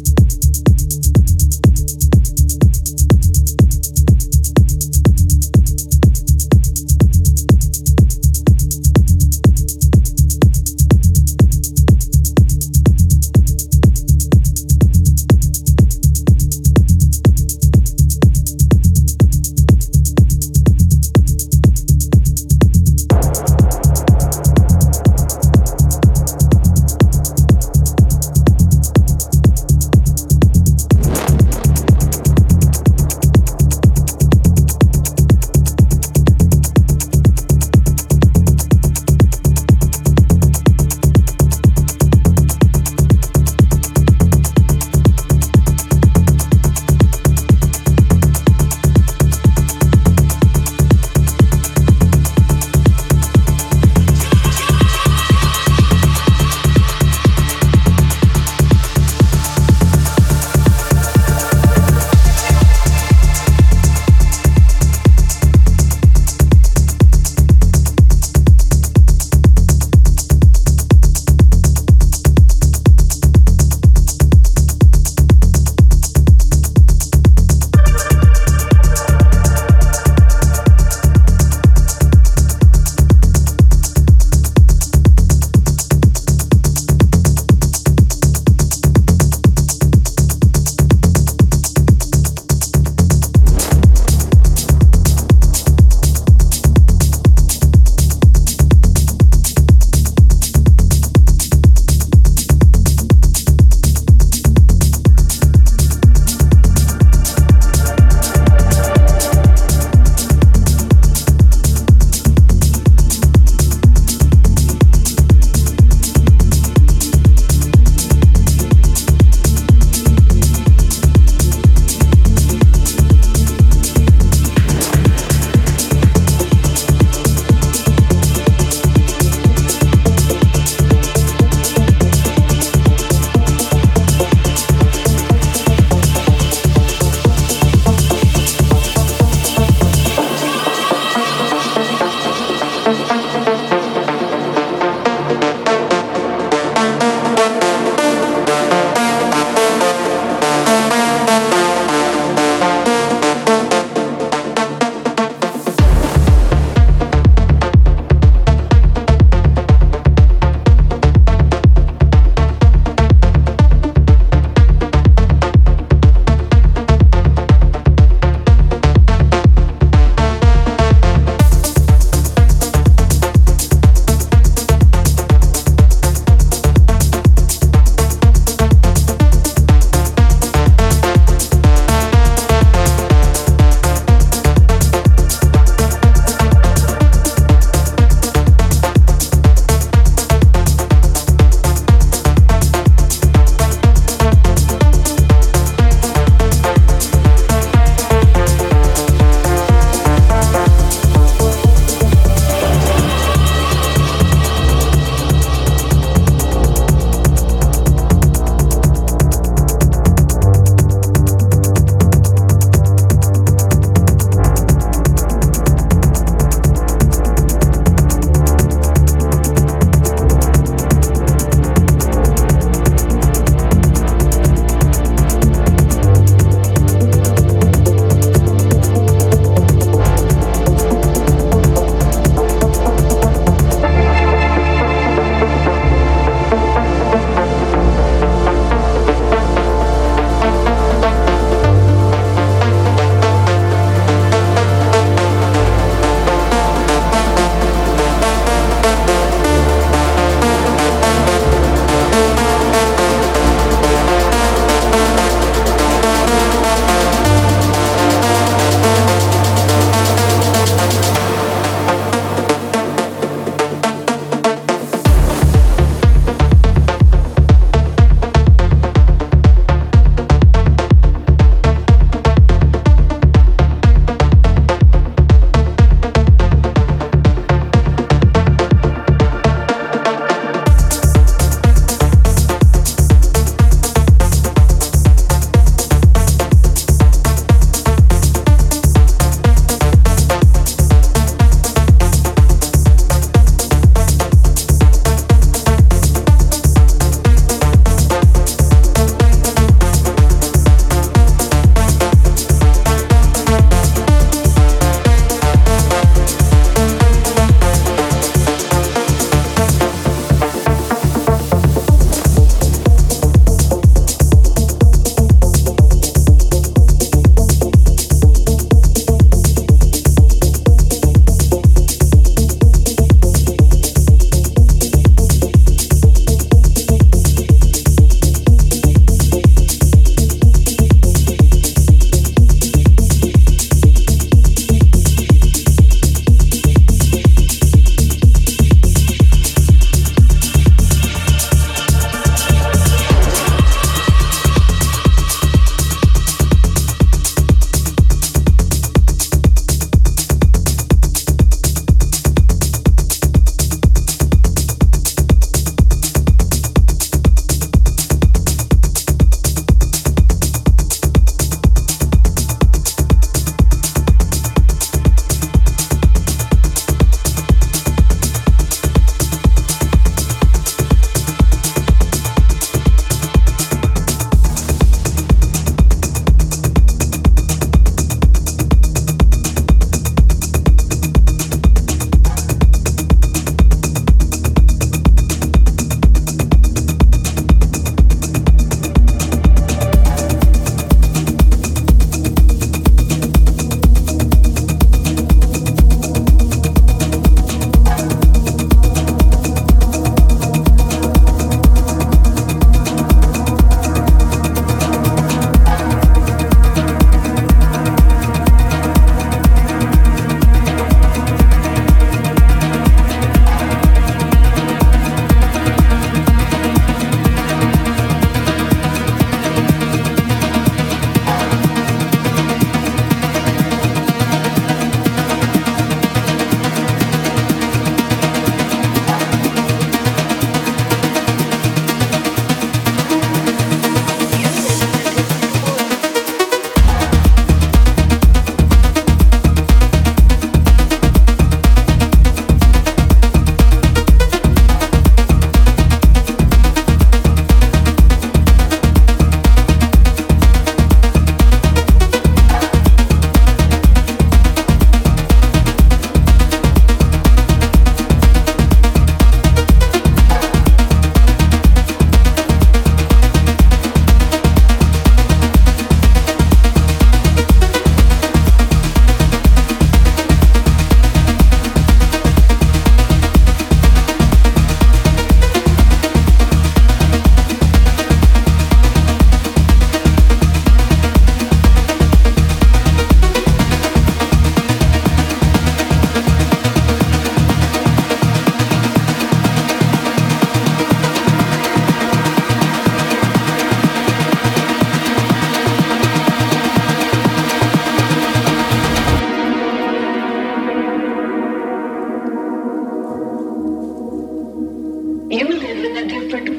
えっ?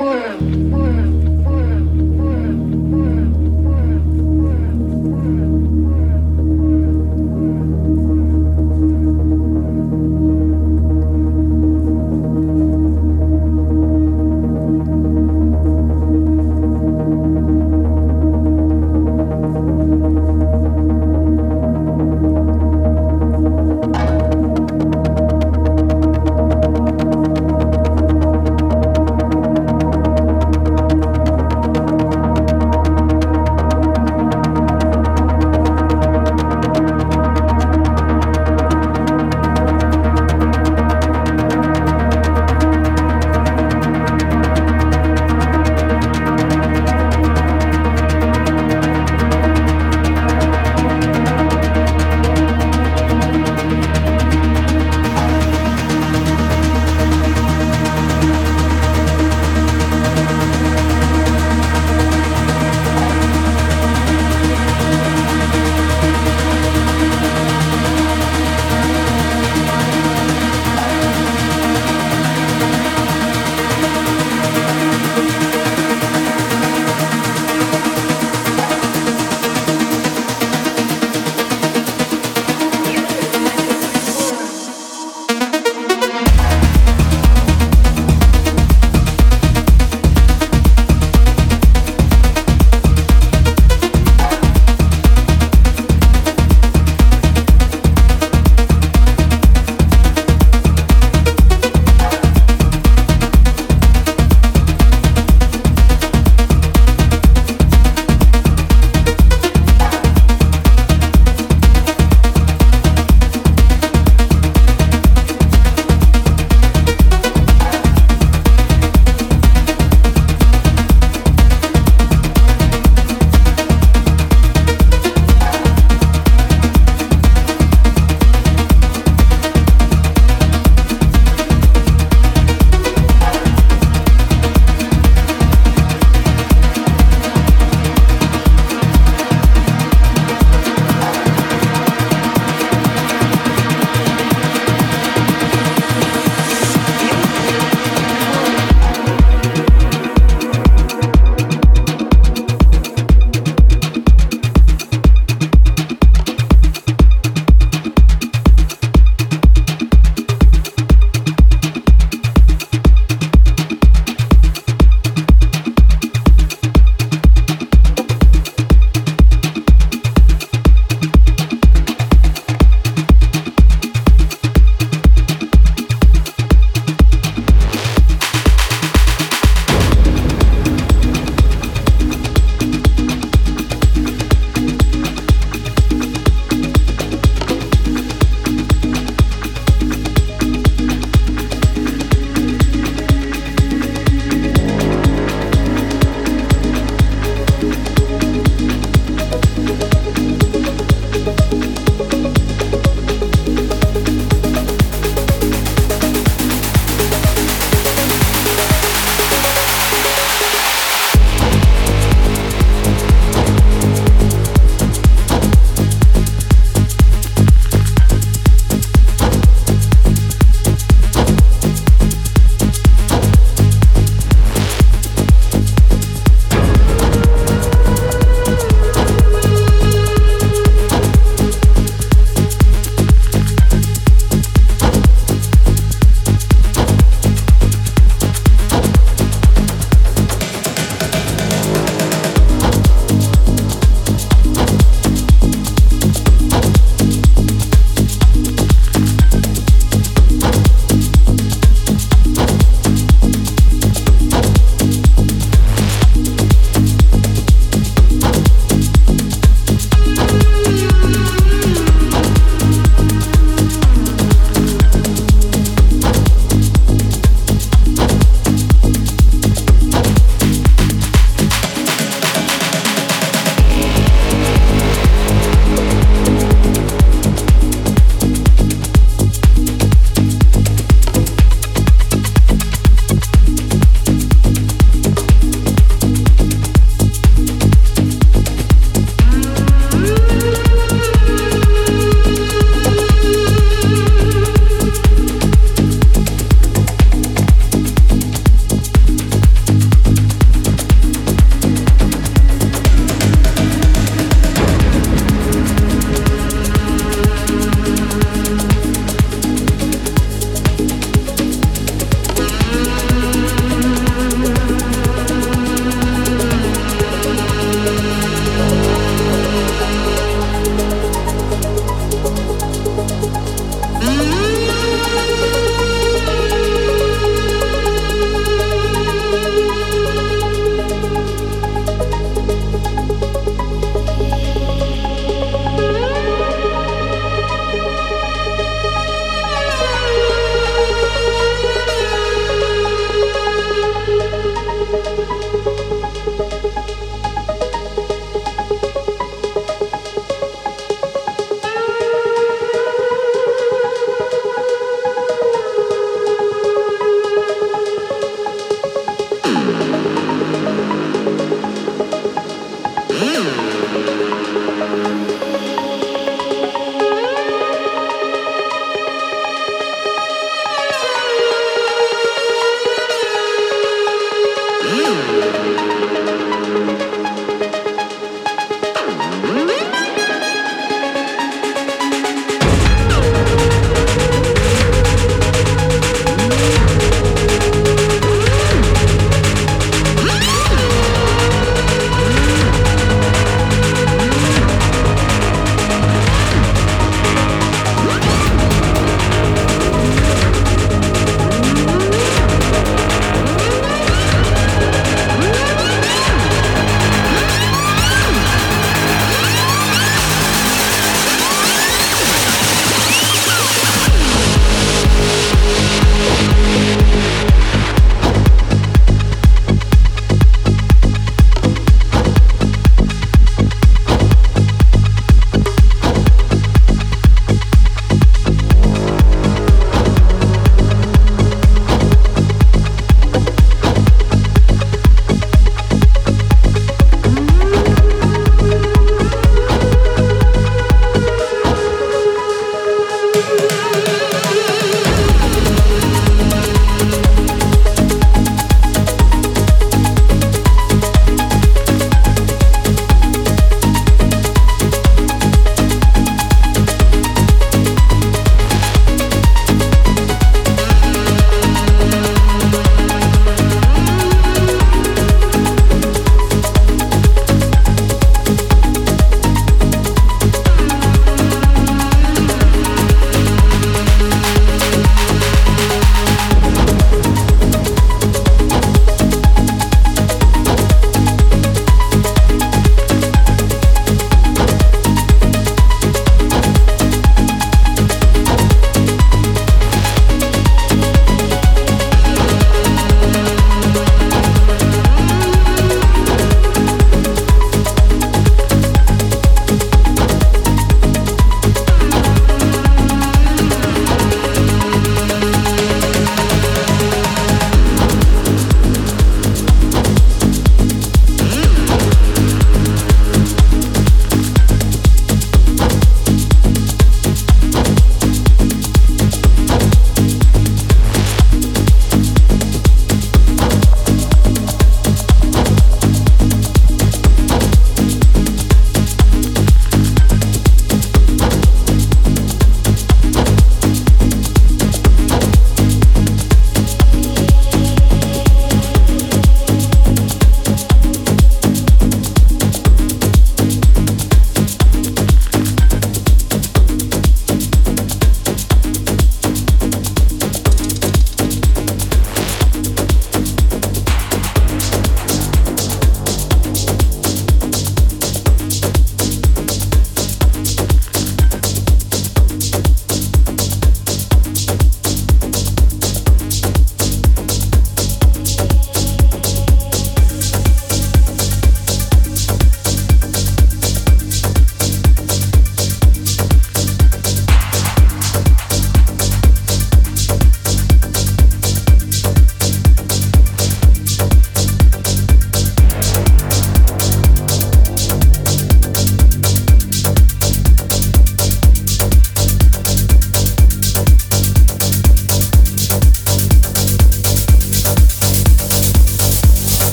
world.